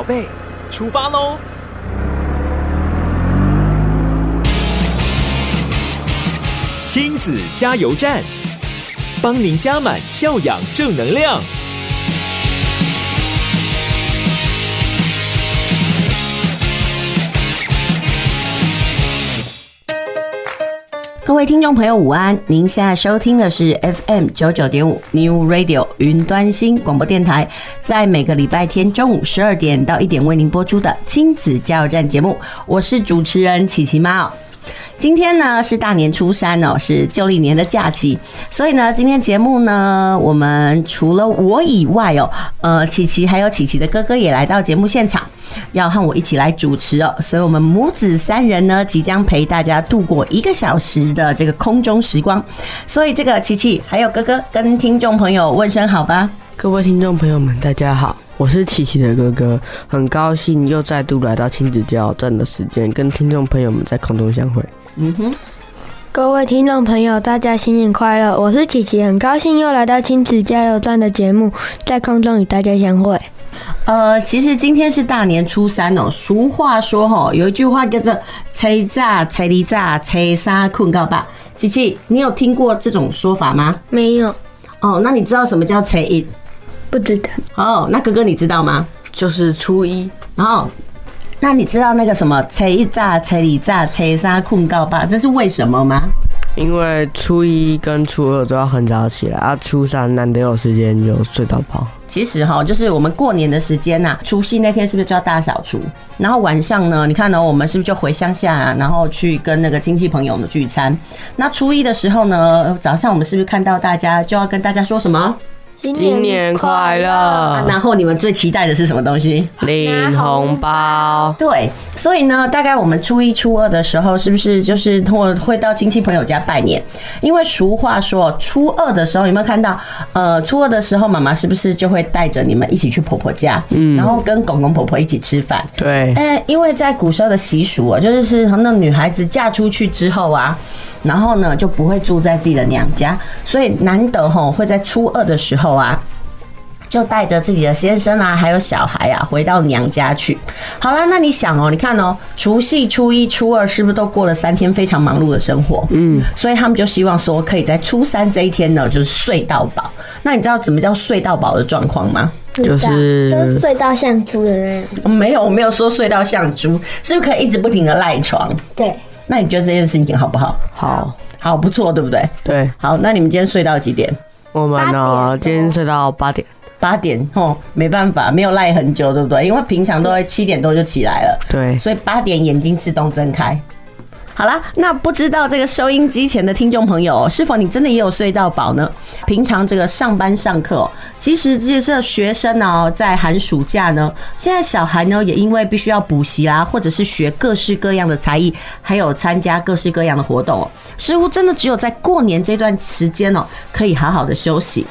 宝贝，出发喽！亲子加油站，帮您加满教养正能量。各位听众朋友，午安！您现在收听的是 FM 九九点五 New Radio 云端新广播电台，在每个礼拜天中午十二点到一点为您播出的亲子加油站节目，我是主持人琪琪妈。今天呢是大年初三哦，是旧历年的假期，所以呢，今天节目呢，我们除了我以外哦，呃，琪琪还有琪琪的哥哥也来到节目现场，要和我一起来主持哦，所以我们母子三人呢，即将陪大家度过一个小时的这个空中时光，所以这个琪琪还有哥哥跟听众朋友问声好吧。各位听众朋友们，大家好。我是琪琪的哥哥，很高兴又再度来到亲子加油站的时间，跟听众朋友们在空中相会。嗯哼，各位听众朋友，大家新年快乐！我是琪琪，很高兴又来到亲子加油站的节目，在空中与大家相会。呃，其实今天是大年初三哦。俗话说哈，有一句话叫做“初早初二早，初三困告吧”。琪琪，你有听过这种说法吗？没有。哦，那你知道什么叫初一？不知道哦，那哥哥你知道吗？就是初一。然后，那你知道那个什么初一早、初二早、初三困告吧，这是为什么吗？因为初一跟初二都要很早起来啊，初三难得有时间就睡到饱。其实哈，就是我们过年的时间呐，除夕那天是不是就要大扫除？然后晚上呢，你看呢，我们是不是就回乡下啊，然后去跟那个亲戚朋友们聚餐？那初一的时候呢，早上我们是不是看到大家就要跟大家说什么？新年快乐！然后你们最期待的是什么东西？领红包。对，所以呢，大概我们初一、初二的时候，是不是就是会会到亲戚朋友家拜年？因为俗话说，初二的时候有没有看到？呃，初二的时候，妈妈是不是就会带着你们一起去婆婆家？嗯，然后跟公公婆婆一起吃饭。对，哎，因为在古时候的习俗啊，就是是那女孩子嫁出去之后啊，然后呢就不会住在自己的娘家，所以难得吼会在初二的时候。啊，就带着自己的先生啊，还有小孩啊，回到娘家去。好了，那你想哦，你看哦，除夕、初一、初二，是不是都过了三天非常忙碌的生活？嗯，所以他们就希望说，可以在初三这一天呢，就是睡到饱。那你知道怎么叫睡到饱的状况吗？就是都睡到像猪的那样。没有，我没有说睡到像猪，是不是可以一直不停的赖床？对。那你觉得这件事情好不好？好，好，不错，对不对？对。好，那你们今天睡到几点？我们呢，今天睡到八点，八点哦，没办法，没有赖很久，对不对？因为平常都会七点多就起来了，对，所以八点眼睛自动睁开。好啦，那不知道这个收音机前的听众朋友，是否你真的也有睡到饱呢？平常这个上班上课，其实这些学生呢，在寒暑假呢，现在小孩呢也因为必须要补习啊，或者是学各式各样的才艺，还有参加各式各样的活动，似乎真的只有在过年这段时间哦，可以好好的休息。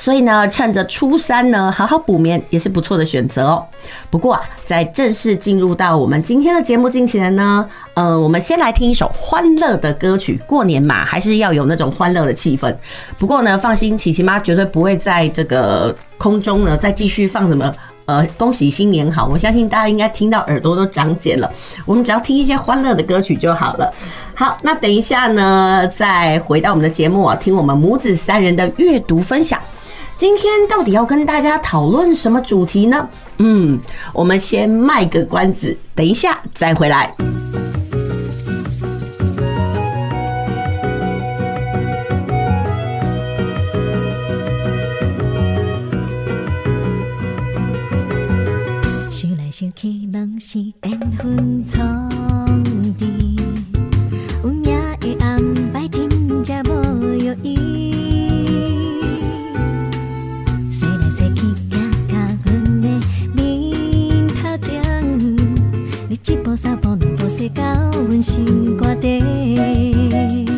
所以呢，趁着初三呢，好好补眠也是不错的选择哦。不过啊，在正式进入到我们今天的节目进行呢，呃，我们先来听一首欢乐的歌曲。过年嘛，还是要有那种欢乐的气氛。不过呢，放心，琪琪妈绝对不会在这个空中呢再继续放什么呃恭喜新年好。我相信大家应该听到耳朵都长茧了。我们只要听一些欢乐的歌曲就好了。好，那等一下呢，再回到我们的节目啊，听我们母子三人的阅读分享。今天到底要跟大家讨论什么主题呢？嗯，我们先卖个关子，等一下再回来。想来想去，拢是缘分错。 ទេ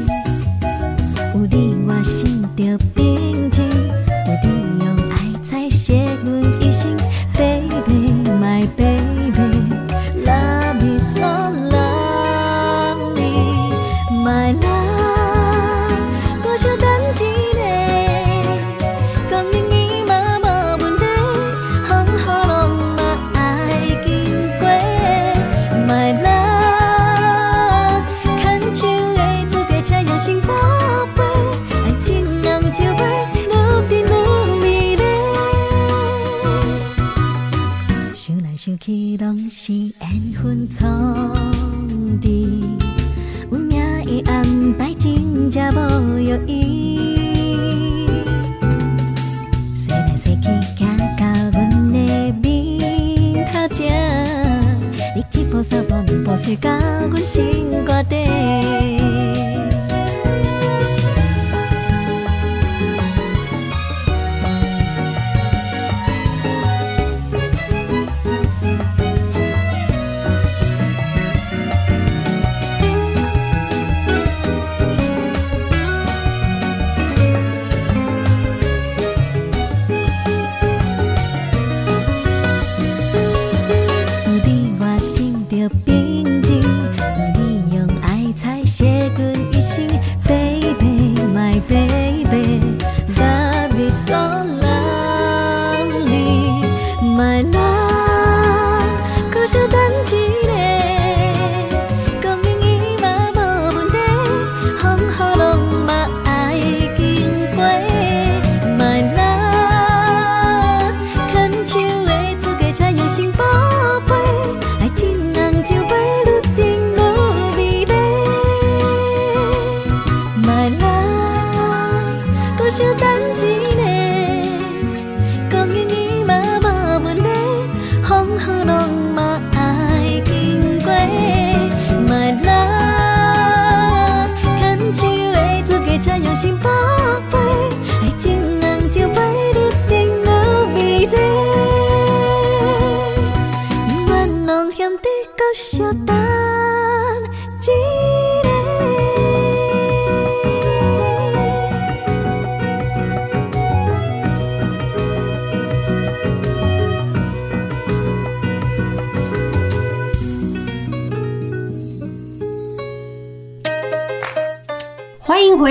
治，运命的安排真正无容易。说来说去，行到阮的面头前，你一步三步步随到阮心肝底。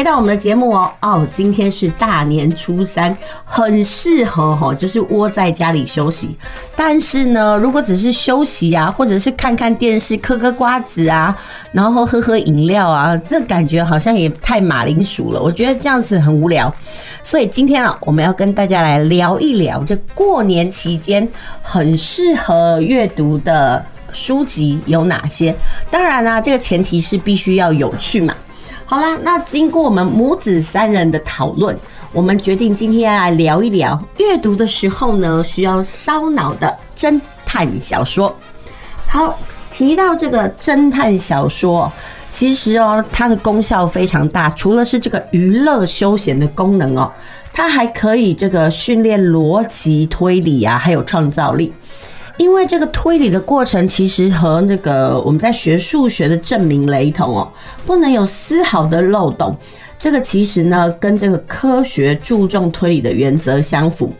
回到我们的节目哦哦，今天是大年初三，很适合哈，就是窝在家里休息。但是呢，如果只是休息啊，或者是看看电视、嗑嗑瓜子啊，然后喝喝饮料啊，这感觉好像也太马铃薯了。我觉得这样子很无聊。所以今天啊，我们要跟大家来聊一聊，这过年期间很适合阅读的书籍有哪些？当然啦、啊，这个前提是必须要有趣嘛。好啦，那经过我们母子三人的讨论，我们决定今天来聊一聊阅读的时候呢，需要烧脑的侦探小说。好，提到这个侦探小说，其实哦，它的功效非常大，除了是这个娱乐休闲的功能哦，它还可以这个训练逻辑推理啊，还有创造力。因为这个推理的过程其实和那个我们在学数学的证明雷同哦，不能有丝毫的漏洞。这个其实呢，跟这个科学注重推理的原则相符。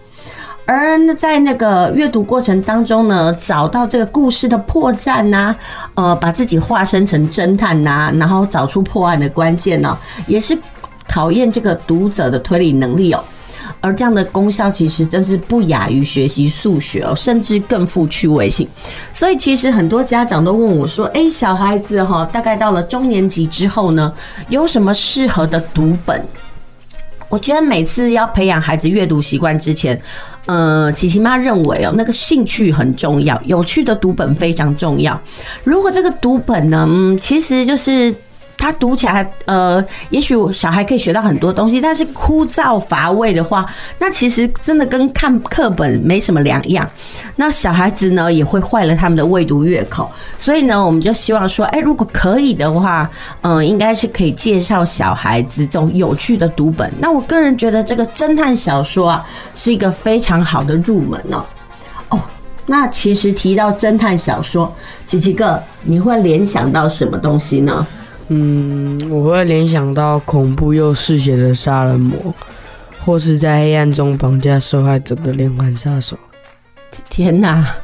而在那个阅读过程当中呢，找到这个故事的破绽呐，呃，把自己化身成侦探呐，然后找出破案的关键呢，也是考验这个读者的推理能力哦。而这样的功效其实真是不亚于学习数学哦，甚至更富趣味性。所以其实很多家长都问我说：“诶，小孩子哈，大概到了中年级之后呢，有什么适合的读本？”我觉得每次要培养孩子阅读习惯之前，呃，琪琪妈认为哦，那个兴趣很重要，有趣的读本非常重要。如果这个读本呢，嗯，其实就是。他读起来，呃，也许小孩可以学到很多东西，但是枯燥乏味的话，那其实真的跟看课本没什么两样。那小孩子呢，也会坏了他们的未读阅口。所以呢，我们就希望说，哎，如果可以的话，嗯，应该是可以介绍小孩子这种有趣的读本。那我个人觉得，这个侦探小说啊，是一个非常好的入门哦。哦，那其实提到侦探小说，琪琪哥，你会联想到什么东西呢？嗯，我会联想到恐怖又嗜血的杀人魔，或是在黑暗中绑架受害者的连环杀手。天哪，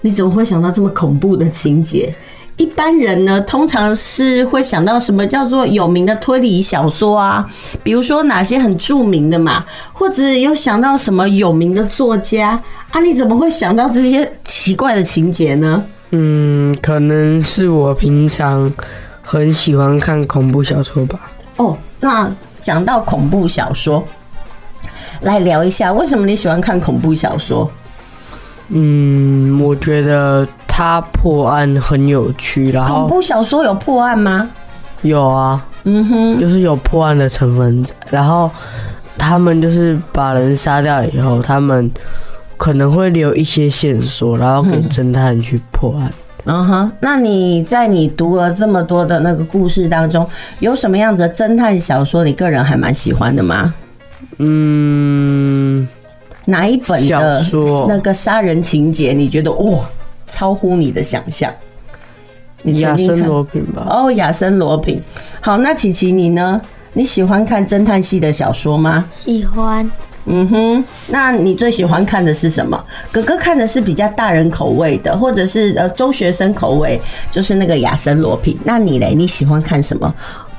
你怎么会想到这么恐怖的情节？一般人呢，通常是会想到什么叫做有名的推理小说啊？比如说哪些很著名的嘛，或者有想到什么有名的作家啊？你怎么会想到这些奇怪的情节呢？嗯，可能是我平常。很喜欢看恐怖小说吧？哦，那讲到恐怖小说，来聊一下为什么你喜欢看恐怖小说？嗯，我觉得它破案很有趣，然后恐怖小说有破案吗？有啊，嗯哼，就是有破案的成分，然后他们就是把人杀掉以后，他们可能会留一些线索，然后给侦探去破案。嗯哼，那你在你读了这么多的那个故事当中，有什么样子的侦探小说你个人还蛮喜欢的吗？嗯，哪一本的那个杀人情节你觉得哇，超乎你的想象？亚森罗平吧。哦，亚森罗品。好，那琪琪你呢？你喜欢看侦探系的小说吗？喜欢。嗯哼，那你最喜欢看的是什么？哥哥看的是比较大人口味的，或者是呃中学生口味，就是那个亚森罗品。那你嘞？你喜欢看什么？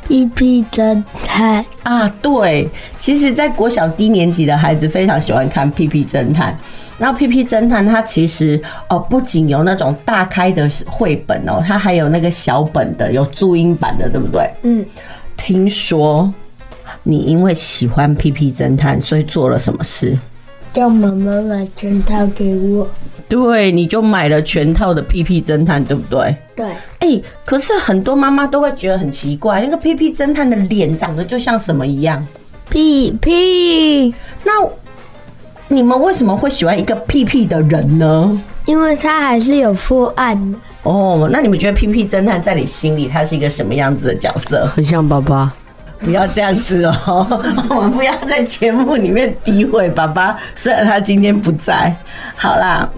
屁屁侦探啊，对，其实，在国小低年级的孩子非常喜欢看屁屁侦探。然后屁屁侦探它其实哦，不仅有那种大开的绘本哦，它还有那个小本的，有注音版的，对不对？嗯，听说。你因为喜欢屁屁侦探，所以做了什么事？叫妈妈买全套给我。对，你就买了全套的屁屁侦探，对不对？对。哎、欸，可是很多妈妈都会觉得很奇怪，那个屁屁侦探的脸长得就像什么一样？屁屁。那你们为什么会喜欢一个屁屁的人呢？因为他还是有破案的。哦，那你们觉得屁屁侦探在你心里他是一个什么样子的角色？很像爸爸。不要这样子哦，我们不要在节目里面诋毁爸爸。虽然他今天不在，好啦，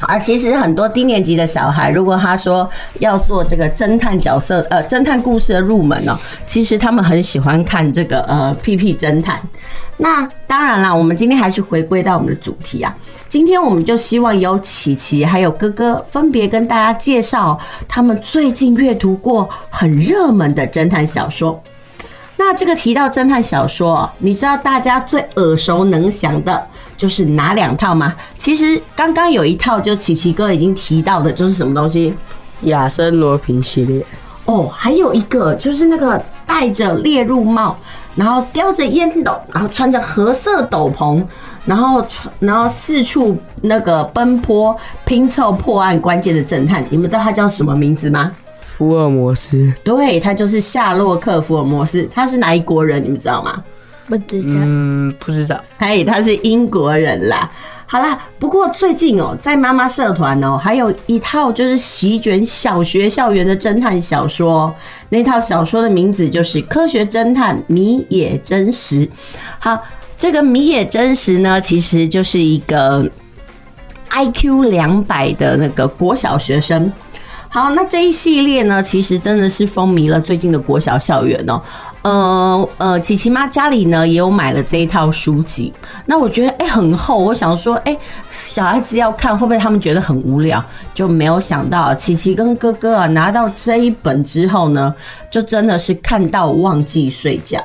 啊，其实很多低年级的小孩，如果他说要做这个侦探角色，呃，侦探故事的入门哦，其实他们很喜欢看这个呃屁屁侦探。那当然啦，我们今天还是回归到我们的主题啊。今天我们就希望有琪琪还有哥哥分别跟大家介绍他们最近阅读过很热门的侦探小说。那这个提到侦探小说，你知道大家最耳熟能详的就是哪两套吗？其实刚刚有一套，就琪琪哥已经提到的，就是什么东西？亚森罗平系列。哦，还有一个就是那个戴着猎鹿帽，然后叼着烟斗，然后穿着褐色斗篷，然后穿然后四处那个奔波拼凑破案关键的侦探，你们知道他叫什么名字吗？福尔摩斯，对，他就是夏洛克·福尔摩斯。他是哪一国人？你们知道吗？不知道。嗯，不知道。嘿，他是英国人啦。好啦，不过最近哦，在妈妈社团哦，还有一套就是席卷小学校园的侦探小说。那套小说的名字就是《科学侦探米野真实》。好，这个米野真实呢，其实就是一个 IQ 两百的那个国小学生。好，那这一系列呢，其实真的是风靡了最近的国小校园哦。呃呃，琪琪妈家里呢也有买了这一套书籍。那我觉得哎、很厚，我想说哎、小孩子要看会不会他们觉得很无聊？就没有想到琪琪跟哥哥啊拿到这一本之后呢，就真的是看到忘记睡觉。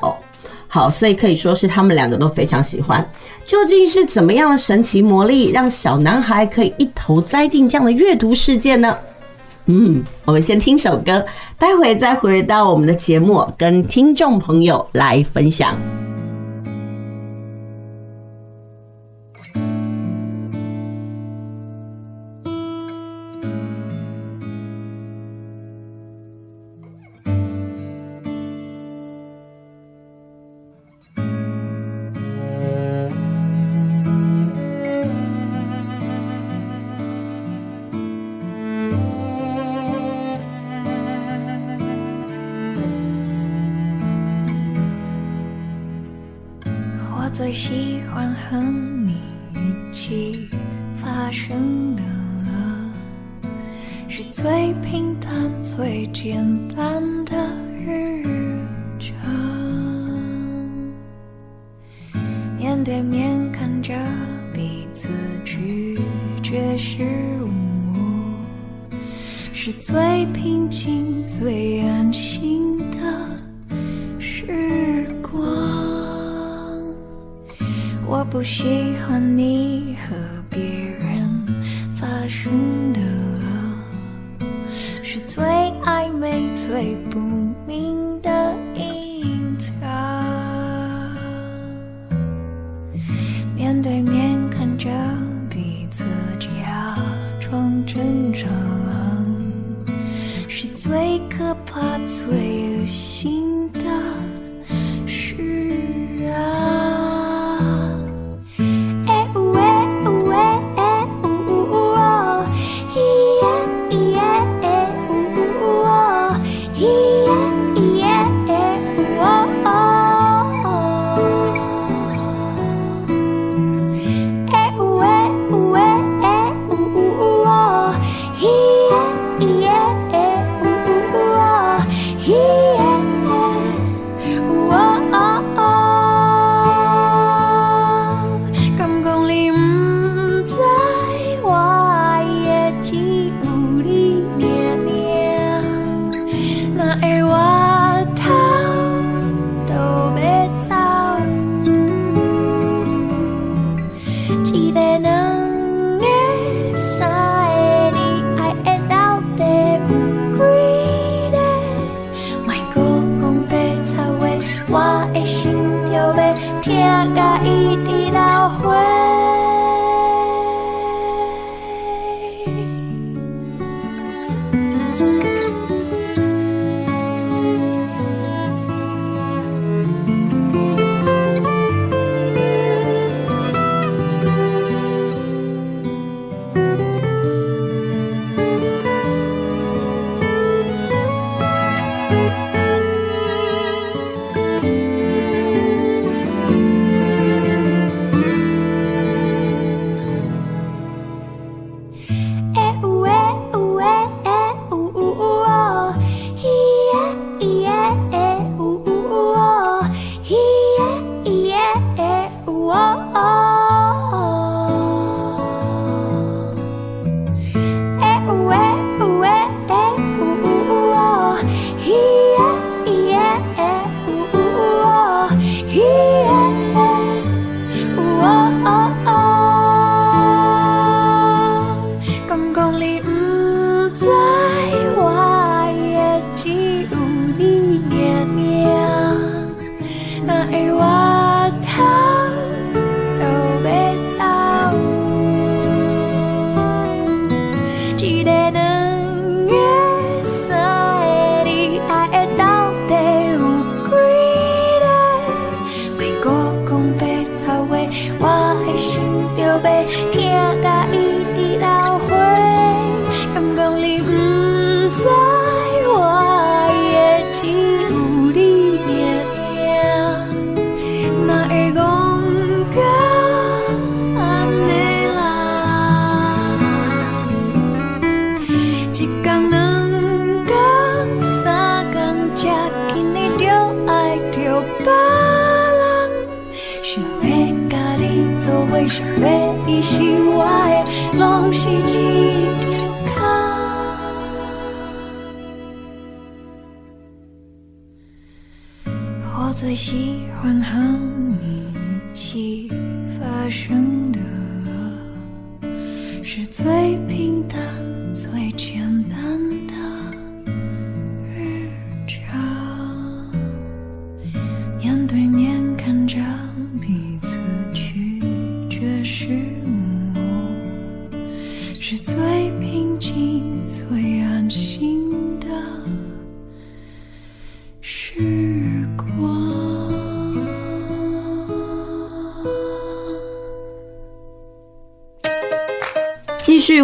好，所以可以说是他们两个都非常喜欢。究竟是怎么样的神奇魔力，让小男孩可以一头栽进这样的阅读世界呢？嗯，我们先听首歌，待会再回到我们的节目，跟听众朋友来分享。最喜欢和你一起发生的，是最平淡、最简单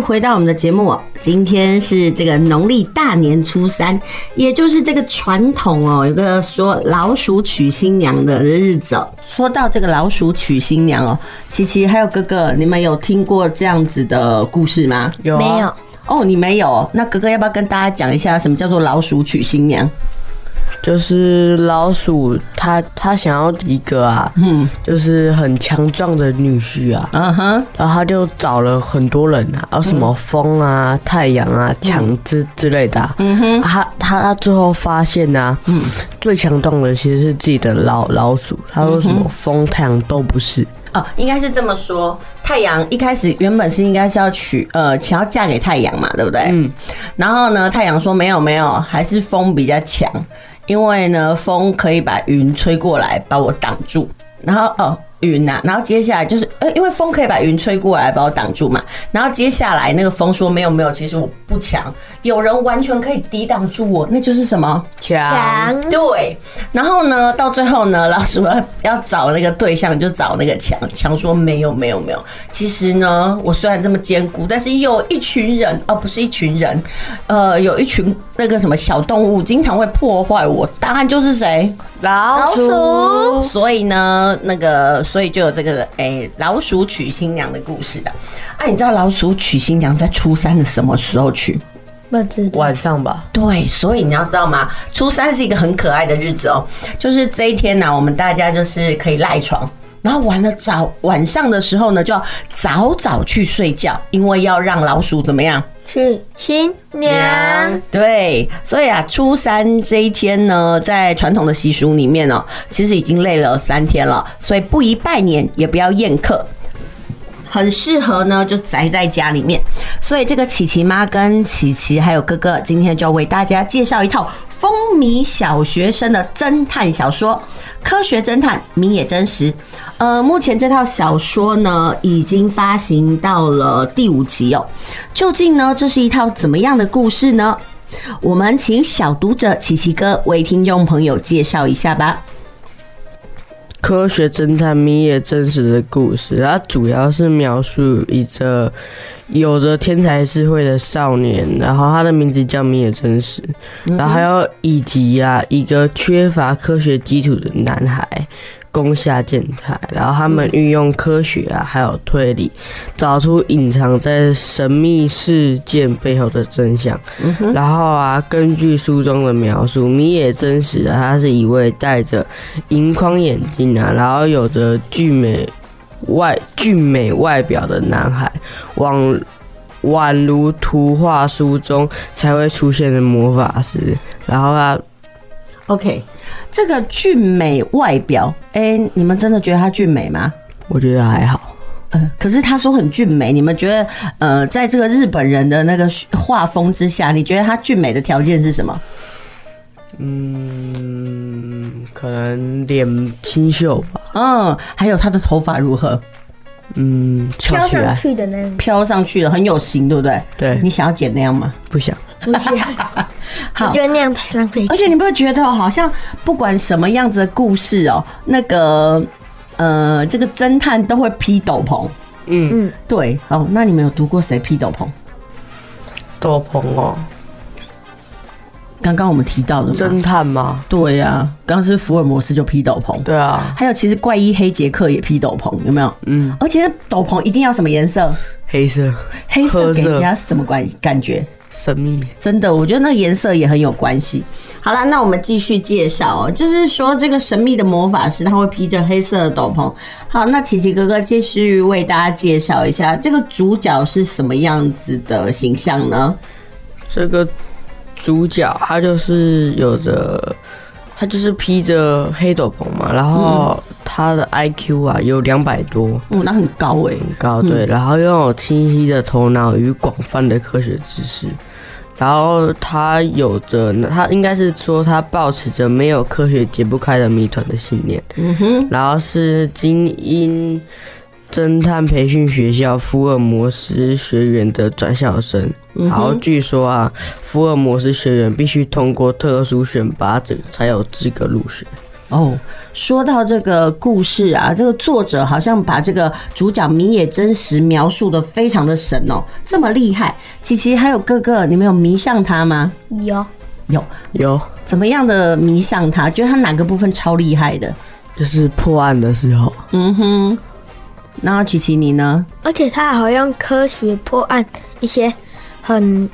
回到我们的节目，今天是这个农历大年初三，也就是这个传统哦，有个说老鼠娶新娘的日子。说到这个老鼠娶新娘哦，琪琪还有哥哥，你们有听过这样子的故事吗？有、啊、没有？哦，你没有？那哥哥要不要跟大家讲一下什么叫做老鼠娶新娘？就是老鼠他，他他想要一个啊，嗯，就是很强壮的女婿啊，嗯哼，然后他就找了很多人啊，然后什么风啊、太阳啊、强之之类的、啊，嗯哼，他他他最后发现啊，嗯，最强壮的其实是自己的老老鼠，他说什么风、太阳都不是。哦，应该是这么说。太阳一开始原本是应该是要娶呃，想要嫁给太阳嘛，对不对？嗯。然后呢，太阳说没有没有，还是风比较强，因为呢，风可以把云吹过来把我挡住。然后哦，云呐、啊，然后接下来就是呃，因为风可以把云吹过来把我挡住嘛。然后接下来那个风说没有没有，其实我不强，有人完全可以抵挡住我，那就是什么？强，对。然后呢，到最后呢，老鼠要要找那个对象，就找那个强。强说没有没有没有，其实呢，我虽然这么坚固，但是有一群人，而、哦、不是一群人，呃，有一群那个什么小动物，经常会破坏我。答案就是谁？老鼠。老鼠。所以呢，那个，所以就有这个，哎、欸，老鼠娶新娘的故事的。啊，你知道老鼠娶新娘在初三的什么时候娶？不知道。晚上吧。对，所以你要知道吗？初三是一个很可爱的日子哦，就是这一天呢、啊，我们大家就是可以赖床，然后完了早晚上的时候呢，就要早早去睡觉，因为要让老鼠怎么样？去新娘。对，所以啊，初三这一天呢，在传统的习俗里面呢，其实已经累了三天了，所以不宜拜年，也不要宴客。很适合呢，就宅在家里面。所以这个琪琪妈跟琪琪还有哥哥，今天就为大家介绍一套风靡小学生的侦探小说《科学侦探谜野真实》。呃，目前这套小说呢，已经发行到了第五集哦。究竟呢，这是一套怎么样的故事呢？我们请小读者琪琪哥为听众朋友介绍一下吧。科学侦探米野真实的故事，它主要是描述一个有着天才智慧的少年，然后他的名字叫米野真实，然后还有以及啊一个缺乏科学基础的男孩。攻下建台，然后他们运用科学啊，还有推理，找出隐藏在神秘事件背后的真相。嗯、然后啊，根据书中的描述，米野真实的，他是一位戴着银框眼镜啊，然后有着俊美外俊美外表的男孩，宛宛如图画书中才会出现的魔法师。然后啊，OK。这个俊美外表，哎、欸，你们真的觉得她俊美吗？我觉得还好。呃，可是他说很俊美，你们觉得，呃，在这个日本人的那个画风之下，你觉得他俊美的条件是什么？嗯，可能脸清秀吧。嗯，还有他的头发如何？嗯，飘上去的那种，飘上去的很有型，对不对？对。你想要剪那样吗？不想。不想。好，我觉得那样太浪费。而且你不会觉得好像不管什么样子的故事哦，那个呃，这个侦探都会披斗篷。嗯嗯，对。哦，那你们有读过谁披斗篷？斗篷哦。刚刚我们提到的侦探吗？对呀、啊，刚刚是福尔摩斯就披斗篷。对啊，还有其实怪医黑杰克也披斗篷，有没有？嗯。而且斗篷一定要什么颜色？黑色。黑色给人家什么关感觉？神秘，真的，我觉得那个颜色也很有关系。好啦，那我们继续介绍哦，就是说这个神秘的魔法师他会披着黑色的斗篷。好，那琪琪哥哥继续为大家介绍一下这个主角是什么样子的形象呢？这个主角他就是有着，他就是披着黑斗篷嘛，然后他的 IQ 啊有两百多，哦，那很高诶，很高，对，然后拥有清晰的头脑与广泛的科学知识。然后他有着，他应该是说他抱持着没有科学解不开的谜团的信念。嗯哼。然后是精英侦探培训学校福尔摩斯学员的转校生。然后据说啊，福尔摩斯学员必须通过特殊选拔者才有资格入学。哦，说到这个故事啊，这个作者好像把这个主角米野真实描述的非常的神哦，这么厉害。琪琪还有哥哥，你们有迷上他吗？有，有，有。怎么样的迷上他？觉得他哪个部分超厉害的？就是破案的时候。嗯哼。那琪琪你呢？而且他好像科学破案一些很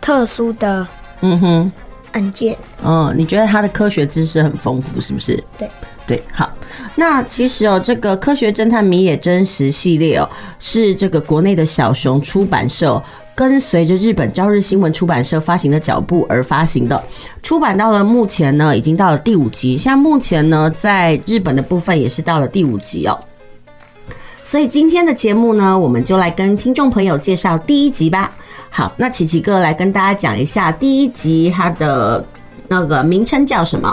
特殊的。嗯哼。案件，嗯，你觉得他的科学知识很丰富，是不是？对，对，好。那其实哦，这个科学侦探米野真实系列哦，是这个国内的小熊出版社跟随着日本朝日新闻出版社发行的脚步而发行的。出版到了目前呢，已经到了第五集。像目前呢，在日本的部分也是到了第五集哦。所以今天的节目呢，我们就来跟听众朋友介绍第一集吧。好，那琪琪哥来跟大家讲一下第一集它的那个名称叫什么？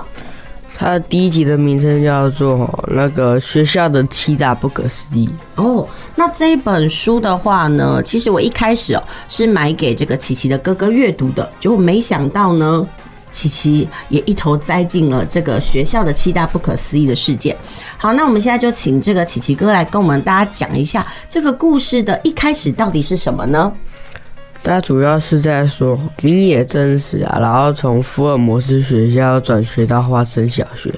它的第一集的名称叫做那个学校的七大不可思议哦。那这一本书的话呢，其实我一开始哦是买给这个琪琪的哥哥阅读的，结果没想到呢，琪琪也一头栽进了这个学校的七大不可思议的事件。好，那我们现在就请这个琪琪哥来跟我们大家讲一下这个故事的一开始到底是什么呢？他主要是在说米野真实啊，然后从福尔摩斯学校转学到花生小学，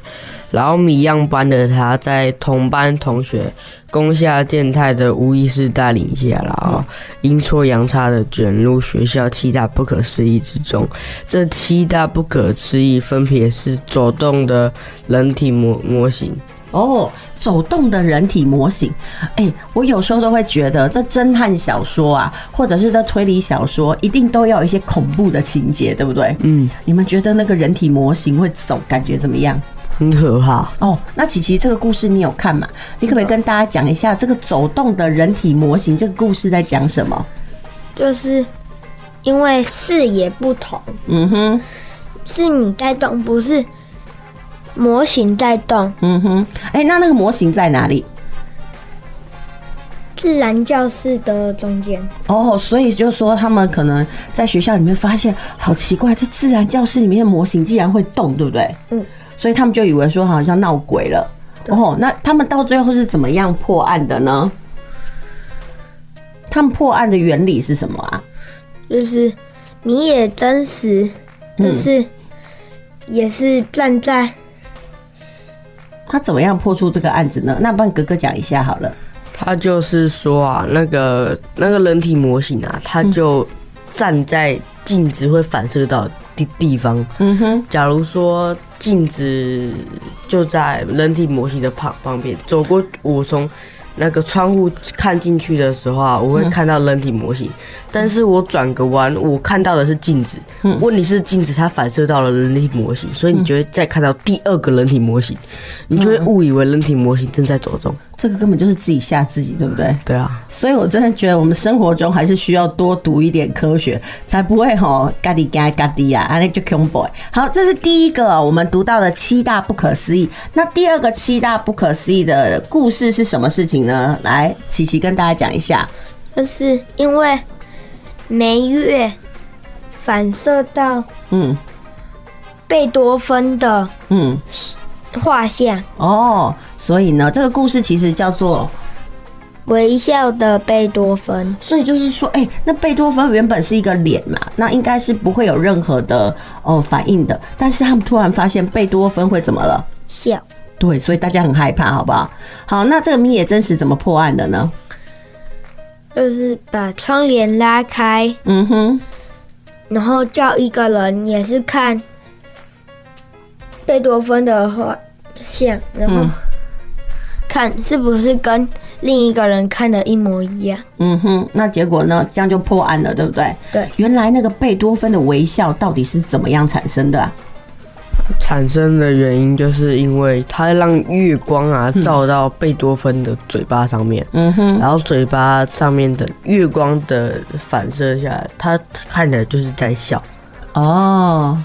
然后谜样班的他在同班同学攻下健太的无意识带领下，然后阴错阳差的卷入学校七大不可思议之中。这七大不可思议分别是走动的人体模模型。哦，走动的人体模型，哎、欸，我有时候都会觉得这侦探小说啊，或者是这推理小说，一定都要有一些恐怖的情节，对不对？嗯，你们觉得那个人体模型会走，感觉怎么样？很可怕。哦，那琪琪这个故事你有看吗？你可不可以跟大家讲一下这个走动的人体模型这个故事在讲什么？就是因为视野不同，嗯哼，是你在动，不是。模型在动，嗯哼，哎、欸，那那个模型在哪里？自然教室的中间。哦，所以就是说他们可能在学校里面发现，好奇怪，这自然教室里面的模型竟然会动，对不对？嗯，所以他们就以为说好像闹鬼了。哦，那他们到最后是怎么样破案的呢？他们破案的原理是什么啊？就是你也真实，就是、嗯、也是站在。他怎么样破出这个案子呢？那帮哥哥讲一下好了。他就是说啊，那个那个人体模型啊，他就站在镜子会反射到的地方。嗯哼。假如说镜子就在人体模型的旁旁边，走过我从那个窗户看进去的时候啊，我会看到人体模型。但是我转个弯，我看到的是镜子。嗯，问题是镜子它反射到了人体模型，所以你就会再看到第二个人体模型，你就会误以为人体模型正在走动。这个根本就是自己吓自己，对不对？对啊。所以我真的觉得我们生活中还是需要多读一点科学，才不会吼嘎滴嘎嘎滴啊，啊那就恐怖。好，这是第一个我们读到的七大不可思议。那第二个七大不可思议的故事是什么事情呢？来，琪琪跟大家讲一下。就是因为。每月反射到嗯贝多芬的嗯画像哦，所以呢，这个故事其实叫做微笑的贝多芬。所以就是说，哎，那贝多芬原本是一个脸嘛，那应该是不会有任何的哦反应的。但是他们突然发现贝多芬会怎么了？笑。对，所以大家很害怕，好不好？好，那这个谜野真实怎么破案的呢？就是把窗帘拉开，嗯哼，然后叫一个人也是看贝多芬的画像，然后看是不是跟另一个人看的一模一样。嗯哼，那结果呢？这样就破案了，对不对？对。原来那个贝多芬的微笑到底是怎么样产生的啊？产生的原因就是因为它让月光啊照到贝多芬的嘴巴上面，嗯哼，然后嘴巴上面的月光的反射下来，他看起来就是在笑，哦。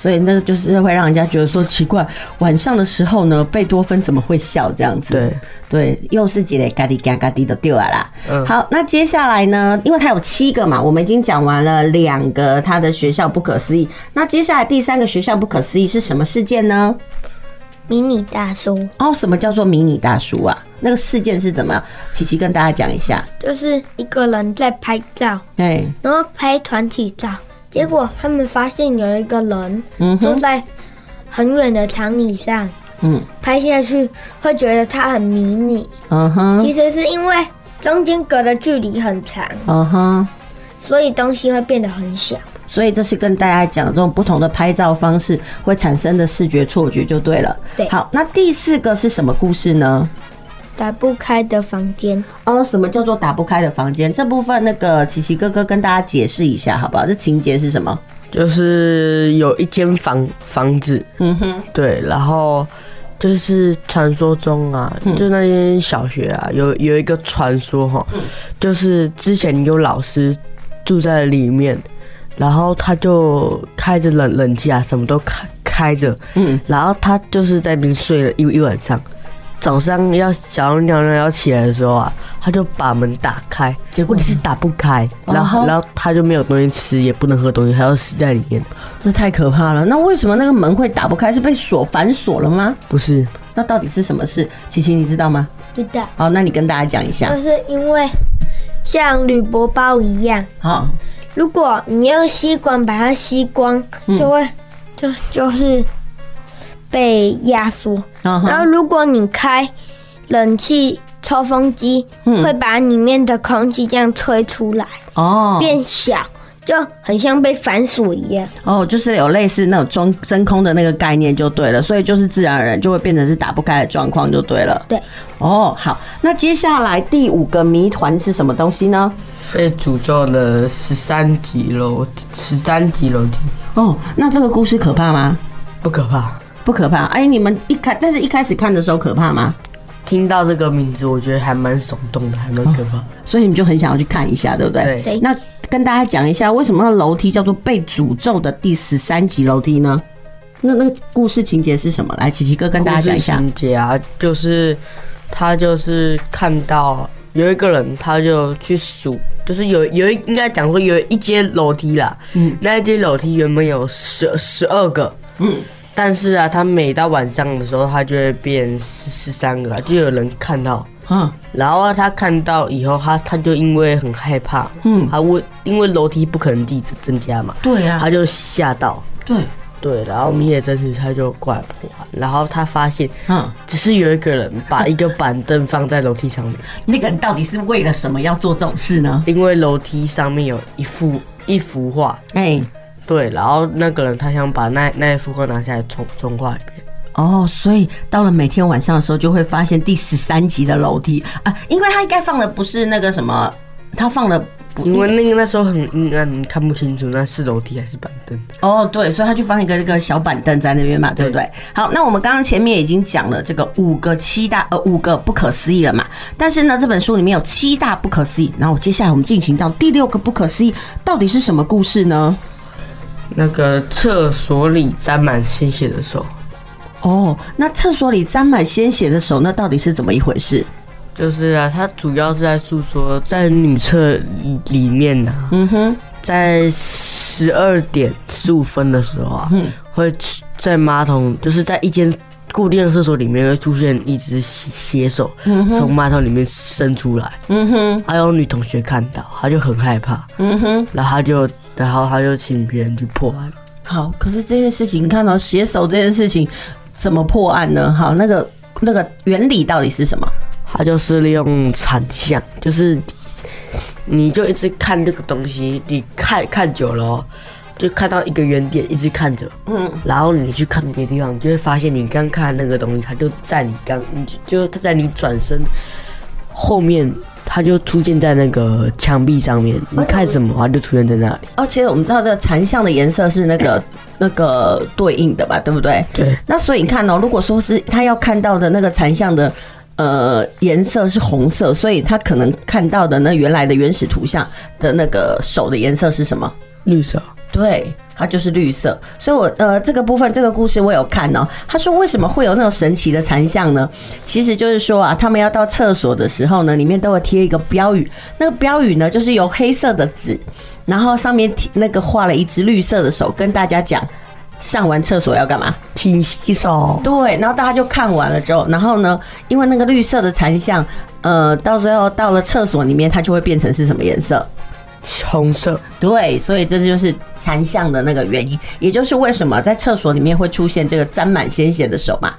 所以那个就是会让人家觉得说奇怪，晚上的时候呢，贝多芬怎么会笑这样子？对对，又是几嘞嘎滴嘎嘎滴的掉来啦。嗯，好，那接下来呢，因为他有七个嘛，我们已经讲完了两个他的学校不可思议，那接下来第三个学校不可思议是什么事件呢？迷你大叔。哦，什么叫做迷你大叔啊？那个事件是怎么样？琪琪跟大家讲一下。就是一个人在拍照，对，然后拍团体照。结果他们发现有一个人坐在很远的长椅上，嗯，拍下去会觉得他很迷你，嗯哼，其实是因为中间隔的距离很长，嗯哼，所以东西会变得很小。所以这是跟大家讲这种不同的拍照方式会产生的视觉错觉就对了。对，好，那第四个是什么故事呢？打不开的房间哦，什么叫做打不开的房间？这部分那个琪琪哥哥跟大家解释一下好不好？这情节是什么？就是有一间房房子，嗯哼，对，然后就是传说中啊，嗯、就那间小学啊，有有一个传说哈，嗯、就是之前有老师住在里面，然后他就开着冷冷气啊，什么都开。开着，嗯，然后他就是在那边睡了一一晚上。早上要小鸟呢要起来的时候啊，他就把门打开，结果你是打不开，然后然后他就没有东西吃，也不能喝东西，还要死在里面，这太可怕了。那为什么那个门会打不开？是被锁反锁了吗？不是，那到底是什么事？琪琪你知道吗？知道。好，那你跟大家讲一下。就是因为像铝箔包一样，好，如果你用吸管把它吸光，就会就就是。被压缩，然后如果你开冷气抽风机，会把里面的空气这样吹出来，哦，变小，就很像被反锁一样。哦，就是有类似那种中真空的那个概念就对了，所以就是自然而然就会变成是打不开的状况就对了。对，哦，好，那接下来第五个谜团是什么东西呢？被诅咒的十三级楼，十三级楼梯。哦，那这个故事可怕吗？不可怕。不可怕，哎，你们一开，但是一开始看的时候可怕吗？听到这个名字，我觉得还蛮耸动的，还蛮可怕，哦，所以你们就很想要去看一下，对不对？对。那跟大家讲一下，为什么那楼梯叫做被诅咒的第十三级楼梯呢？那那个故事情节是什么？来，琪琪哥跟大家讲一下。情节啊，就是他就是看到有一个人，他就去数，就是有有一应该讲说有一阶楼梯啦，嗯，那一阶楼梯原本有十十二个，嗯。但是啊，他每到晚上的时候，他就会变十十三个，就有人看到，嗯，然后他看到以后，他他就因为很害怕，嗯，他为因为楼梯不可能递增增加嘛，对啊，他就吓到，对。对，然后米野真司他就过来破，然后他发现，嗯，只是有一个人把一个板凳放在楼梯上面，那个人到底是为了什么要做这种事呢？因为楼梯上面有一幅一幅画，哎。对，然后那个人他想把那那一幅画拿下来重重画一遍。哦，所以到了每天晚上的时候，就会发现第十三级的楼梯啊，因为他应该放的不是那个什么，他放的，因为那个那时候很阴暗，看不清楚那是楼梯还是板凳。哦，对，所以他就放一个那个小板凳在那边嘛，对不对？好，那我们刚刚前面已经讲了这个五个七大呃五个不可思议了嘛，但是呢，这本书里面有七大不可思议，然后接下来我们进行到第六个不可思议，到底是什么故事呢？那个厕所里沾满鲜血的手，哦，那厕所里沾满鲜血的手，那到底是怎么一回事？就是啊，它主要是在诉说，在女厕里面呢、啊，嗯哼，在十二点十五分的时候啊，嗯，会在马桶，就是在一间固定的厕所里面会出现一只血手，从马桶里面伸出来，嗯哼，还有女同学看到，她就很害怕，嗯哼，然后她就。然后他就请别人去破案。好，可是这件事情，你看到写手这件事情怎么破案呢？好，那个那个原理到底是什么？他就是利用残像，就是你就一直看这个东西，你看看久了，就看到一个原点，一直看着，嗯，然后你去看别的地方，你就会发现你刚看那个东西，它就在你刚，你就它在你转身后面。它就出现在那个墙壁上面，你看什么，它就出现在那里。而且我们知道这个残像的颜色是那个 那个对应的吧，对不对？对。那所以你看哦，如果说是他要看到的那个残像的呃颜色是红色，所以他可能看到的那原来的原始图像的那个手的颜色是什么？绿色。对。它就是绿色，所以我呃这个部分这个故事我有看哦。他说为什么会有那种神奇的残像呢？其实就是说啊，他们要到厕所的时候呢，里面都会贴一个标语，那个标语呢就是由黑色的纸，然后上面贴那个画了一只绿色的手，跟大家讲上完厕所要干嘛？勤洗手。对，然后大家就看完了之后，然后呢，因为那个绿色的残像，呃，到最后到了厕所里面，它就会变成是什么颜色？红色，对，所以这就是残像的那个原因，也就是为什么在厕所里面会出现这个沾满鲜血的手嘛。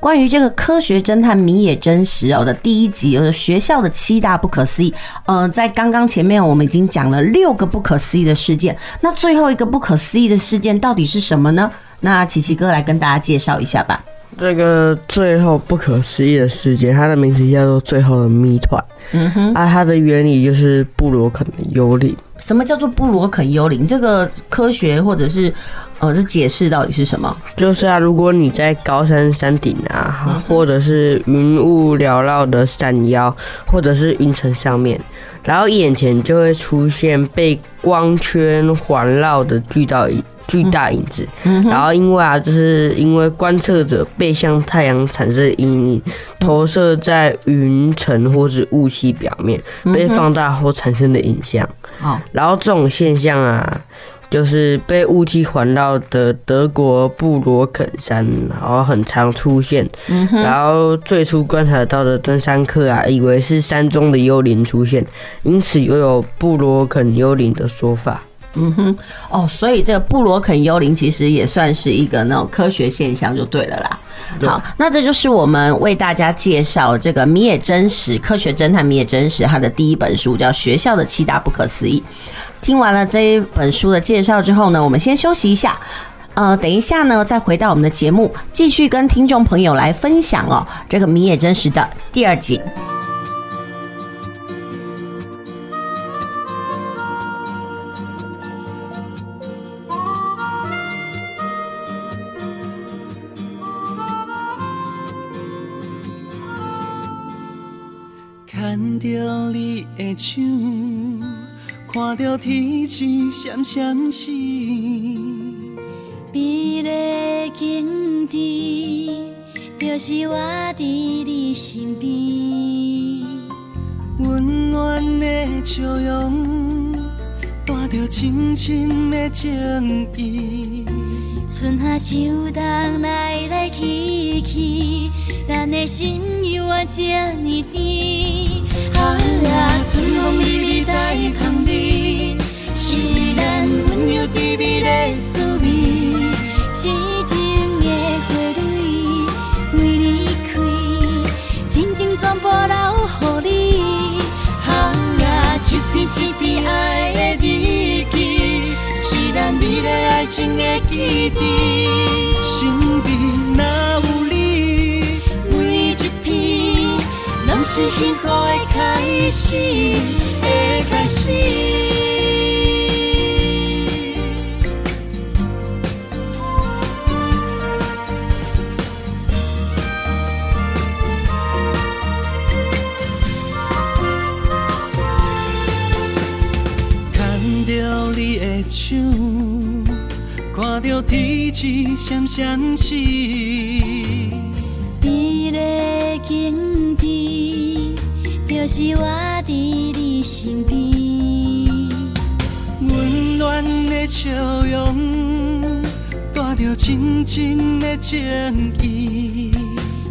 关于这个科学侦探米野真实哦的第一集，呃，学校的七大不可思议，呃，在刚刚前面我们已经讲了六个不可思议的事件，那最后一个不可思议的事件到底是什么呢？那琪琪哥来跟大家介绍一下吧。这个最后不可思议的事件，它的名字叫做《最后的谜团》。嗯哼，啊，它的原理就是布罗肯的幽灵。什么叫做布罗肯幽灵？这个科学或者是呃，这解释到底是什么？就是啊，如果你在高山山顶啊，或者是云雾缭绕的山腰，或者是云层上面，然后眼前就会出现被光圈环绕的巨大巨大影子。然后因为啊，就是因为观测者背向太阳产生的阴影，投射在云层或是雾气表面，被放大后产生的影像。然后这种现象啊。就是被雾气环绕的德国布罗肯山，然后很常出现。然后最初观察到的登山客啊，以为是山中的幽灵出现，因此又有布罗肯幽灵的说法。嗯哼，哦，所以这个布罗肯幽灵其实也算是一个那种科学现象，就对了啦。好，那这就是我们为大家介绍这个米野真实科学侦探米野真实他的第一本书，叫《学校的七大不可思议》。听完了这一本书的介绍之后呢，我们先休息一下，呃，等一下呢再回到我们的节目，继续跟听众朋友来分享哦，这个米野真实的第二集。的手看着天际闪闪烁，美丽景致就是我伫你身边，温暖的笑容带着深深的情意，春夏秋冬来来去去，咱的心犹原这呢甜。啊，春风美美在旁边，是咱温柔甜蜜的滋味。痴情的花蕊为你开，真情全部留给你。啊，一篇一篇爱的日记，是咱美丽爱情的基地。身边是幸福的开始，的开始。看到你的手，看到天际闪闪闪，美丽景。是我伫你身边，温暖的笑容，带着深深的情意。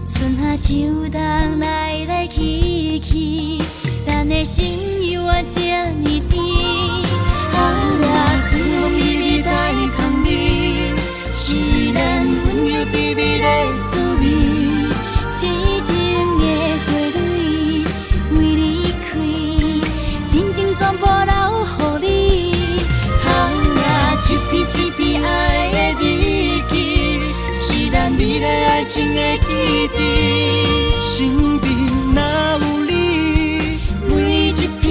春夏秋冬来来去去，咱的心犹原这呢甜。啊啊，春风美美在旁边，是咱温柔甜蜜的爱的日记，是咱美丽爱情的基地。身边若有你，每一篇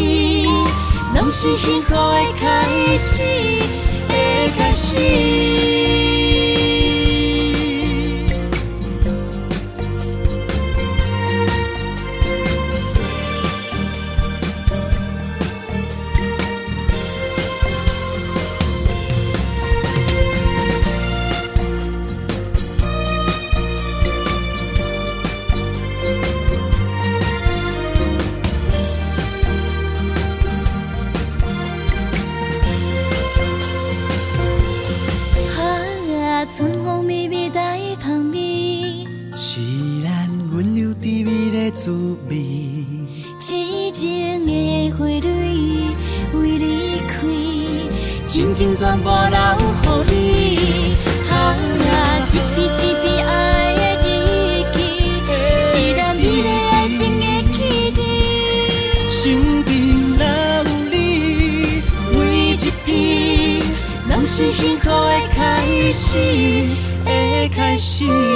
拢是幸福的开始，的开始。真情全部留予你，哼啊，一支一支爱的日记，是咱每个爱情的起点。身边若有你，每一篇拢是幸福的开始的开始。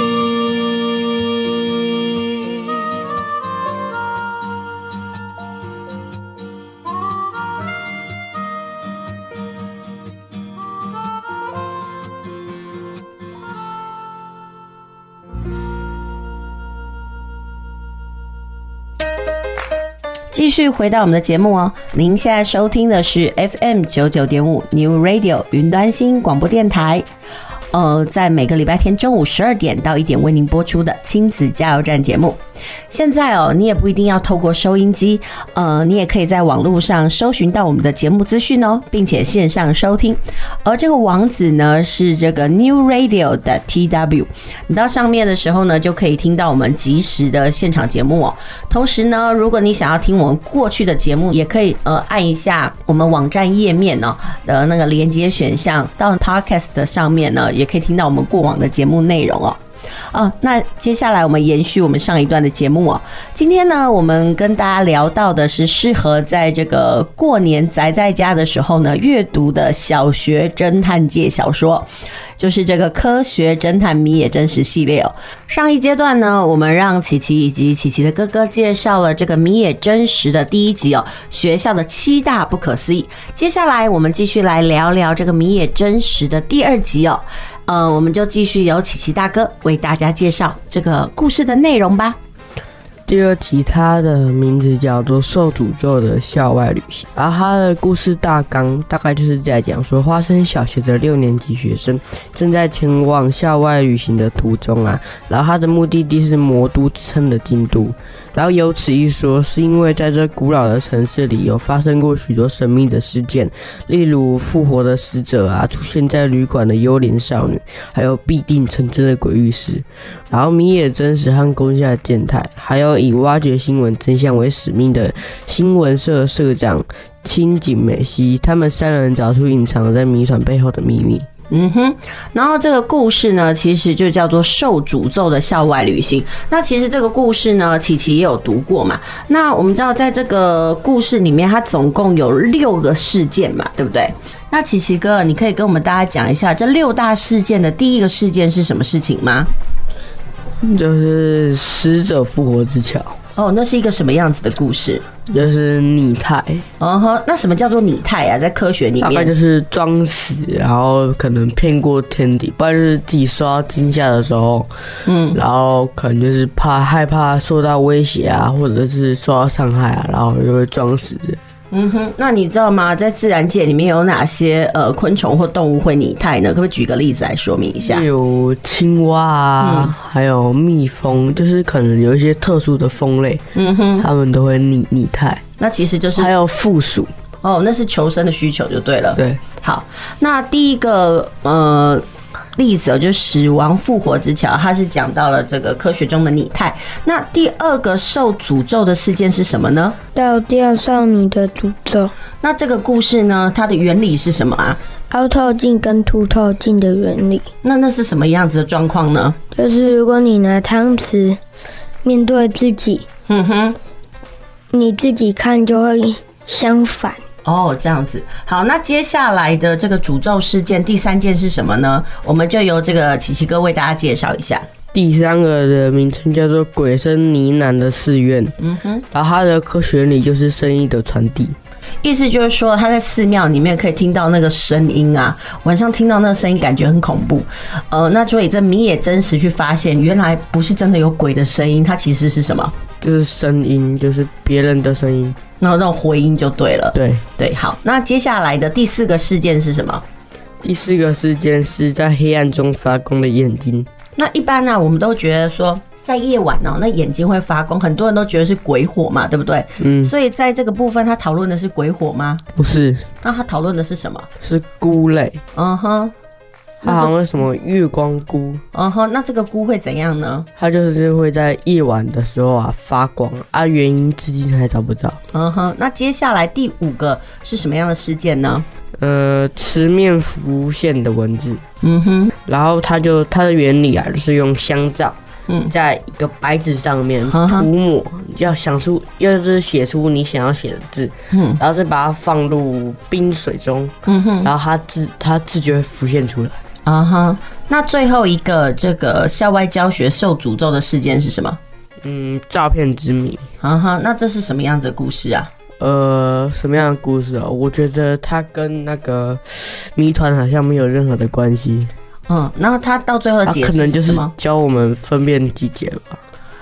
续回到我们的节目哦，您现在收听的是 FM 九九点五 New Radio 云端新广播电台。呃，在每个礼拜天中午十二点到一点为您播出的亲子加油站节目。现在哦，你也不一定要透过收音机，呃，你也可以在网络上搜寻到我们的节目资讯哦，并且线上收听。而这个网址呢是这个 New Radio 的 TW，你到上面的时候呢，就可以听到我们即时的现场节目哦。同时呢，如果你想要听我们过去的节目，也可以呃按一下我们网站页面哦的那个连接选项，到 Podcast 上面呢，也可以听到我们过往的节目内容哦。哦，那接下来我们延续我们上一段的节目哦。今天呢，我们跟大家聊到的是适合在这个过年宅在家的时候呢阅读的小学侦探界小说，就是这个科学侦探米野真实系列哦。上一阶段呢，我们让琪琪以及琪琪的哥哥介绍了这个米野真实的第一集哦，学校的七大不可思议。接下来我们继续来聊聊这个米野真实的第二集哦。呃，我们就继续由琪琪大哥为大家介绍这个故事的内容吧。第二题，它的名字叫做《受诅咒的校外旅行》，而它的故事大纲大概就是在讲说，花生小学的六年级学生正在前往校外旅行的途中啊，然后他的目的地是魔都之称的京都。然后有此一说，是因为在这古老的城市里有发生过许多神秘的事件，例如复活的死者啊，出现在旅馆的幽灵少女，还有必定成真的鬼域师。然后米野真实和宫下健太，还有以挖掘新闻真相为使命的新闻社社长清井美希，他们三人找出隐藏在谜团背后的秘密。嗯哼，然后这个故事呢，其实就叫做《受诅咒的校外旅行》。那其实这个故事呢，琪琪也有读过嘛。那我们知道，在这个故事里面，它总共有六个事件嘛，对不对？那琪琪哥，你可以跟我们大家讲一下这六大事件的第一个事件是什么事情吗？就是死者复活之桥。哦，那是一个什么样子的故事？就是拟态。哦呵，那什么叫做拟态啊？在科学里面，大概就是装死，然后可能骗过天敌，不然就是自己受到惊吓的时候，嗯，然后可能就是怕害怕受到威胁啊，或者是受到伤害啊，然后就会装死。嗯哼，那你知道吗？在自然界里面有哪些呃昆虫或动物会拟态呢？可不可以举个例子来说明一下？有青蛙啊，嗯、还有蜜蜂，就是可能有一些特殊的蜂类，嗯哼，它们都会拟拟态。那其实就是还有负鼠哦，那是求生的需求就对了。对，好，那第一个呃。例子就是死亡复活之桥，它是讲到了这个科学中的拟态。那第二个受诅咒的事件是什么呢？倒吊少女的诅咒。那这个故事呢，它的原理是什么啊？凹透镜跟凸透镜的原理。那那是什么样子的状况呢？就是如果你拿汤匙面对自己，嗯哼，你自己看就会相反。哦，这样子好。那接下来的这个诅咒事件第三件是什么呢？我们就由这个琪琪哥为大家介绍一下。第三个的名称叫做“鬼声呢喃的寺院”。嗯哼，然后它的科学原理就是声音的传递，意思就是说他在寺庙里面可以听到那个声音啊，晚上听到那个声音感觉很恐怖。呃，那所以这米也真实去发现，原来不是真的有鬼的声音，它其实是什么？就是声音，就是别人的声音。然后那种回音就对了。对对，好。那接下来的第四个事件是什么？第四个事件是在黑暗中发光的眼睛。那一般呢、啊，我们都觉得说，在夜晚哦，那眼睛会发光，很多人都觉得是鬼火嘛，对不对？嗯。所以在这个部分，他讨论的是鬼火吗？不是。那他讨论的是什么？是菇类。嗯哼。它好像为什么月光菇？嗯哼，那这个菇会怎样呢？它就是会在夜晚的时候啊发光啊，原因至今还找不到。嗯哼，那接下来第五个是什么样的事件呢？呃，池面浮现的文字。嗯哼，然后它就它的原理啊，就是用香皂，嗯，在一个白纸上面涂抹，要想出，要是写出你想要写的字，嗯，然后再把它放入冰水中，嗯哼，然后它字它字就会浮现出来。啊哈，那最后一个这个校外教学受诅咒的事件是什么？嗯，诈骗之谜。啊哈，那这是什么样子的故事啊？呃，什么样的故事啊？我觉得它跟那个谜团好像没有任何的关系。嗯，然后他到最后的结局可能就是教我们分辨季节吧。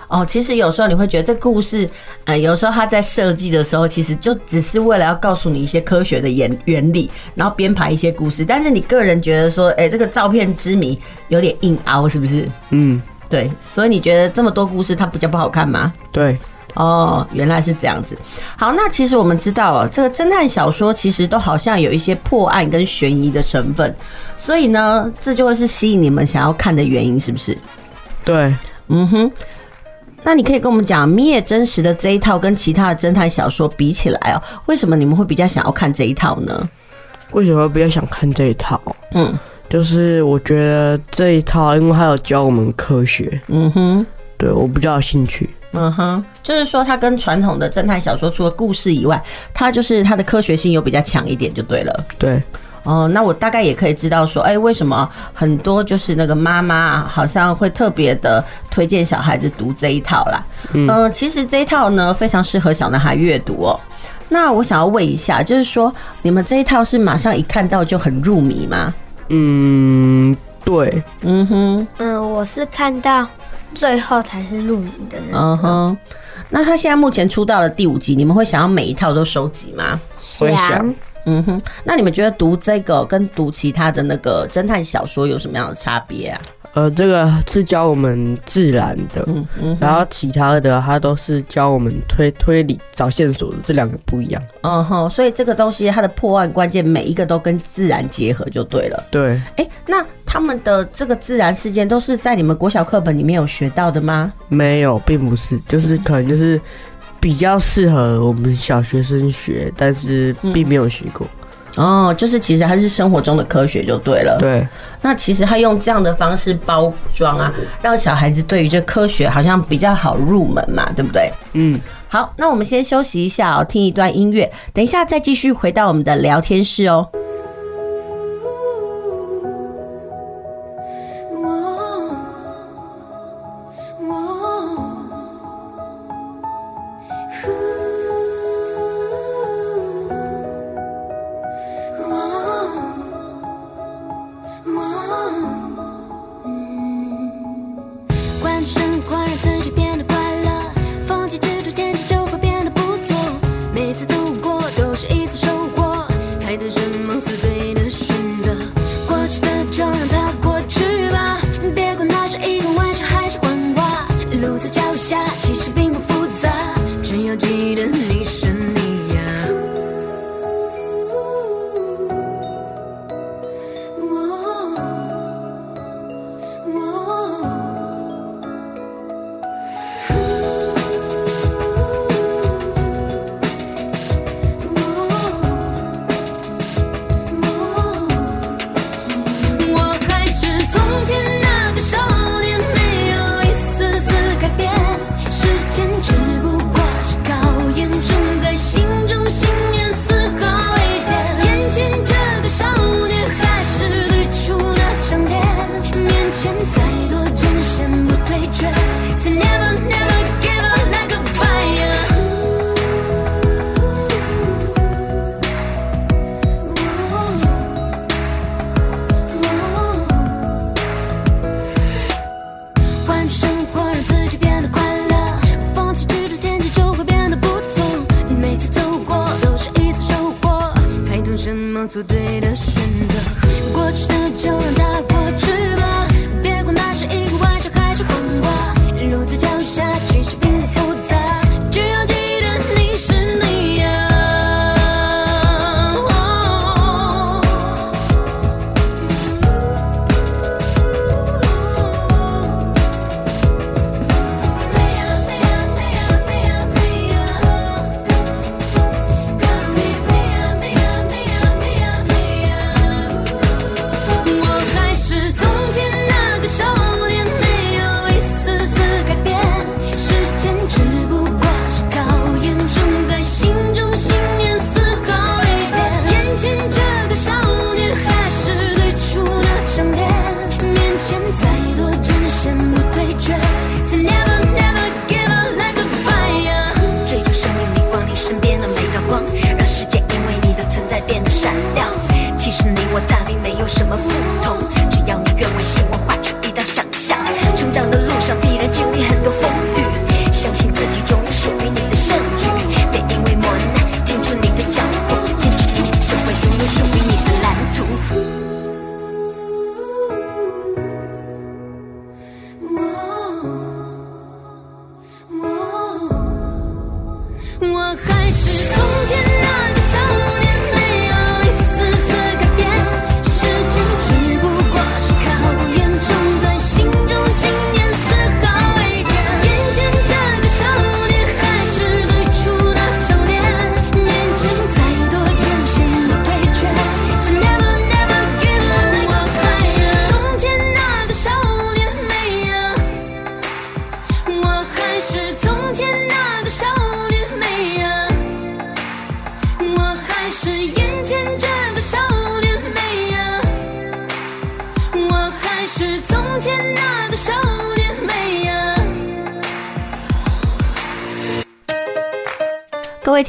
哦，其实有时候你会觉得这故事，呃，有时候他在设计的时候，其实就只是为了要告诉你一些科学的原原理，然后编排一些故事。但是你个人觉得说，哎，这个照片之谜有点硬凹，是不是？嗯，对。所以你觉得这么多故事，它比较不好看吗？对。哦，原来是这样子。好，那其实我们知道哦，这个侦探小说其实都好像有一些破案跟悬疑的成分，所以呢，这就会是吸引你们想要看的原因，是不是？对，嗯哼。那你可以跟我们讲，弥野真实的这一套跟其他的侦探小说比起来哦，为什么你们会比较想要看这一套呢？为什么比较想看这一套？嗯，就是我觉得这一套，因为它有教我们科学。嗯哼，对，我比较有兴趣。嗯哼，就是说它跟传统的侦探小说除了故事以外，它就是它的科学性又比较强一点，就对了。对。哦，那我大概也可以知道说，哎，为什么很多就是那个妈妈好像会特别的推荐小孩子读这一套啦？嗯、呃，其实这一套呢非常适合小男孩阅读哦。那我想要问一下，就是说你们这一套是马上一看到就很入迷吗？嗯，对，嗯哼，嗯，我是看到最后才是入迷的那。嗯哼，那他现在目前出到了第五集，你们会想要每一套都收集吗？会想。嗯哼，那你们觉得读这个跟读其他的那个侦探小说有什么样的差别啊？呃，这个是教我们自然的，嗯嗯，然后其他的它都是教我们推推理、找线索的，这两个不一样。嗯哼，所以这个东西它的破案关键每一个都跟自然结合就对了。对，哎、欸，那他们的这个自然事件都是在你们国小课本里面有学到的吗？没有，并不是，就是可能就是。比较适合我们小学生学，但是并没有学过。嗯、哦，就是其实它是生活中的科学就对了。对，那其实他用这样的方式包装啊，让小孩子对于这科学好像比较好入门嘛，对不对？嗯，好，那我们先休息一下哦，听一段音乐，等一下再继续回到我们的聊天室哦。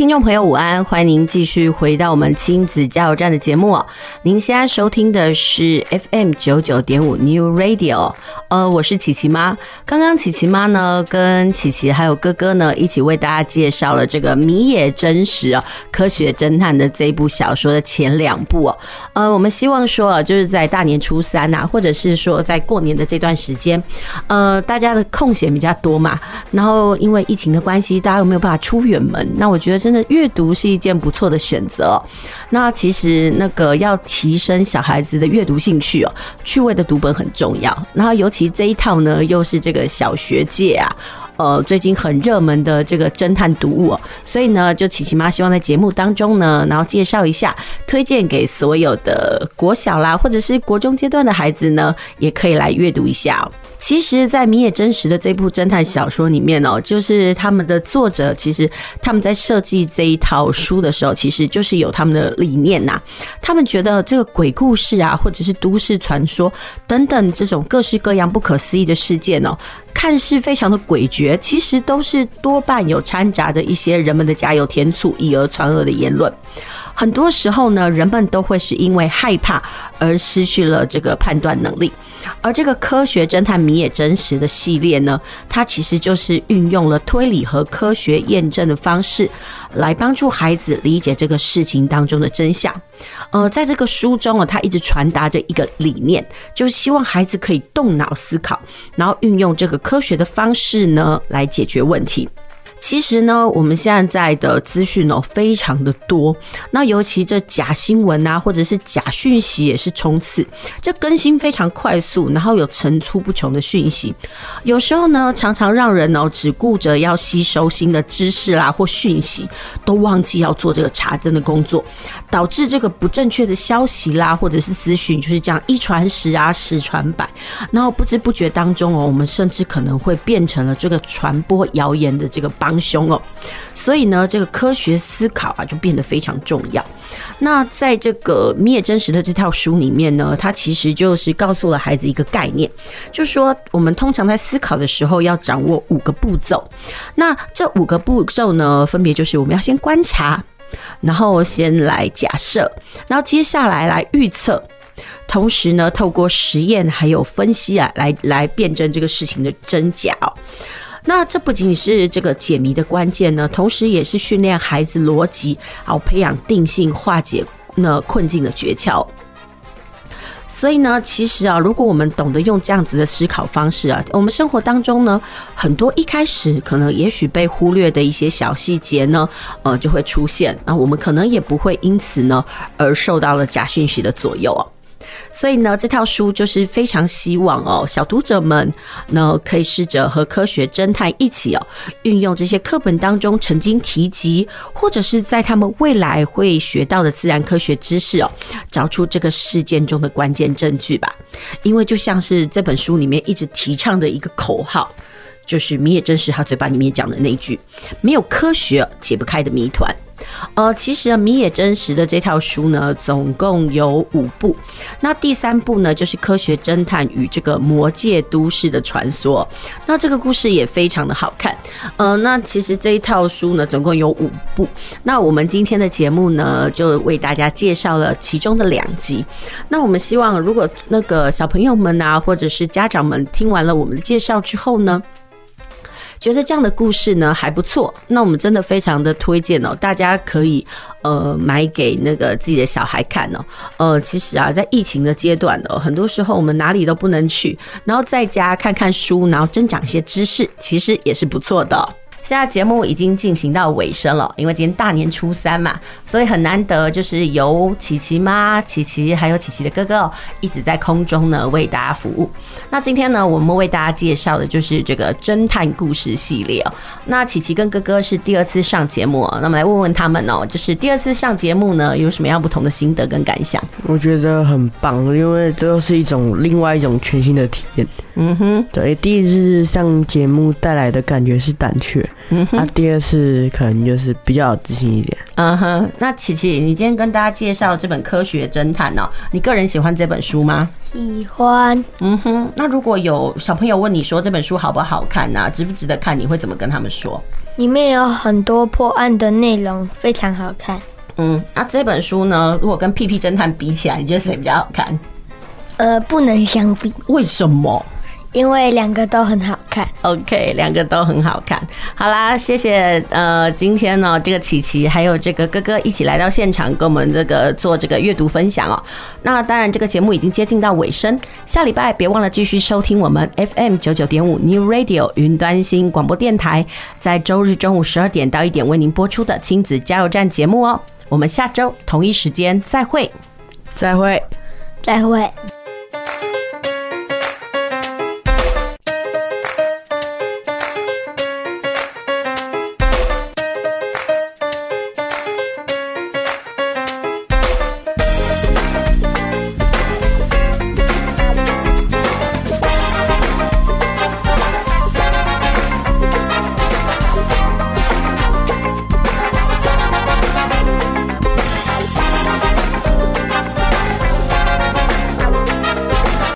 听众朋友，午安！欢迎您继续回到我们亲子加油站的节目。您现在收听的是 FM 九九点五 New Radio。呃，我是琪琪妈。刚刚琪琪妈呢，跟琪琪还有哥哥呢，一起为大家介绍了这个米野真实哦，科学侦探的这一部小说的前两部哦。呃，我们希望说啊，就是在大年初三呐，或者是说在过年的这段时间，呃，大家的空闲比较多嘛。然后因为疫情的关系，大家又没有办法出远门，那我。觉得真的阅读是一件不错的选择。那其实那个要提升小孩子的阅读兴趣哦，趣味的读本很重要。然后尤其其这一套呢，又是这个小学界啊，呃，最近很热门的这个侦探读物哦。所以呢，就琪琪妈希望在节目当中呢，然后介绍一下，推荐给所有的国小啦，或者是国中阶段的孩子呢，也可以来阅读一下。其实，在米野真实的这部侦探小说里面哦，就是他们的作者，其实他们在设计这一套书的时候，其实就是有他们的理念呐。他们觉得这个鬼故事啊，或者是都市传说等等这种各式各样不可思议的事件哦，看似非常的诡谲，其实都是多半有掺杂的一些人们的加油添醋、以讹传讹的言论。很多时候呢，人们都会是因为害怕而失去了这个判断能力。而这个科学侦探米野真实的系列呢，它其实就是运用了推理和科学验证的方式，来帮助孩子理解这个事情当中的真相。呃，在这个书中啊，它一直传达着一个理念，就是希望孩子可以动脑思考，然后运用这个科学的方式呢，来解决问题。其实呢，我们现在的资讯哦非常的多，那尤其这假新闻啊，或者是假讯息也是冲刺，这更新非常快速，然后有层出不穷的讯息，有时候呢，常常让人哦只顾着要吸收新的知识啦或讯息，都忘记要做这个查证的工作，导致这个不正确的消息啦或者是资讯就是这样一传十啊十传百，然后不知不觉当中哦，我们甚至可能会变成了这个传播谣言的这个帮。帮凶哦，所以呢，这个科学思考啊，就变得非常重要。那在这个灭真实的这套书里面呢，它其实就是告诉了孩子一个概念，就是说我们通常在思考的时候要掌握五个步骤。那这五个步骤呢，分别就是我们要先观察，然后先来假设，然后接下来来预测，同时呢，透过实验还有分析啊，来来辩证这个事情的真假。那这不仅是这个解谜的关键呢，同时也是训练孩子逻辑，好培养定性、化解那困境的诀窍。所以呢，其实啊，如果我们懂得用这样子的思考方式啊，我们生活当中呢，很多一开始可能也许被忽略的一些小细节呢，呃，就会出现。那我们可能也不会因此呢，而受到了假讯息的左右啊。所以呢，这套书就是非常希望哦，小读者们呢可以试着和科学侦探一起哦，运用这些课本当中曾经提及，或者是在他们未来会学到的自然科学知识哦，找出这个事件中的关键证据吧。因为就像是这本书里面一直提倡的一个口号，就是米野真实他嘴巴里面讲的那句：没有科学解不开的谜团。呃，其实，米野真实的这套书呢，总共有五部。那第三部呢，就是《科学侦探与这个魔界都市的传说》。那这个故事也非常的好看。呃，那其实这一套书呢，总共有五部。那我们今天的节目呢，就为大家介绍了其中的两集。那我们希望，如果那个小朋友们啊，或者是家长们听完了我们的介绍之后呢，觉得这样的故事呢还不错，那我们真的非常的推荐哦，大家可以呃买给那个自己的小孩看哦。呃，其实啊，在疫情的阶段呢，很多时候我们哪里都不能去，然后在家看看书，然后增长一些知识，其实也是不错的。现在节目已经进行到尾声了，因为今天大年初三嘛，所以很难得，就是由琪琪妈、琪琪还有琪琪的哥哥一直在空中呢为大家服务。那今天呢，我们为大家介绍的就是这个侦探故事系列哦。那琪琪跟哥哥是第二次上节目，那么来问问他们哦，就是第二次上节目呢，有什么样不同的心得跟感想？我觉得很棒，因为这是一种另外一种全新的体验。嗯哼，对，第一次上节目带来的感觉是胆怯。嗯，那、啊、第二次可能就是比较有自信一点。嗯哼，那琪琪，你今天跟大家介绍这本《科学侦探》哦，你个人喜欢这本书吗？喜欢。嗯哼，那如果有小朋友问你说这本书好不好看啊，值不值得看，你会怎么跟他们说？里面有很多破案的内容，非常好看。嗯，那这本书呢？如果跟《屁屁侦探》比起来，你觉得谁比较好看？呃，不能相比。为什么？因为两个都很好看。OK，两个都很好看。好啦，谢谢。呃，今天呢，这个琪琪还有这个哥哥一起来到现场，跟我们这个做这个阅读分享哦。那当然，这个节目已经接近到尾声。下礼拜别忘了继续收听我们 FM 九九点五 New Radio 云端新广播电台，在周日中午十二点到一点为您播出的亲子加油站节目哦。我们下周同一时间再会，再会，再会。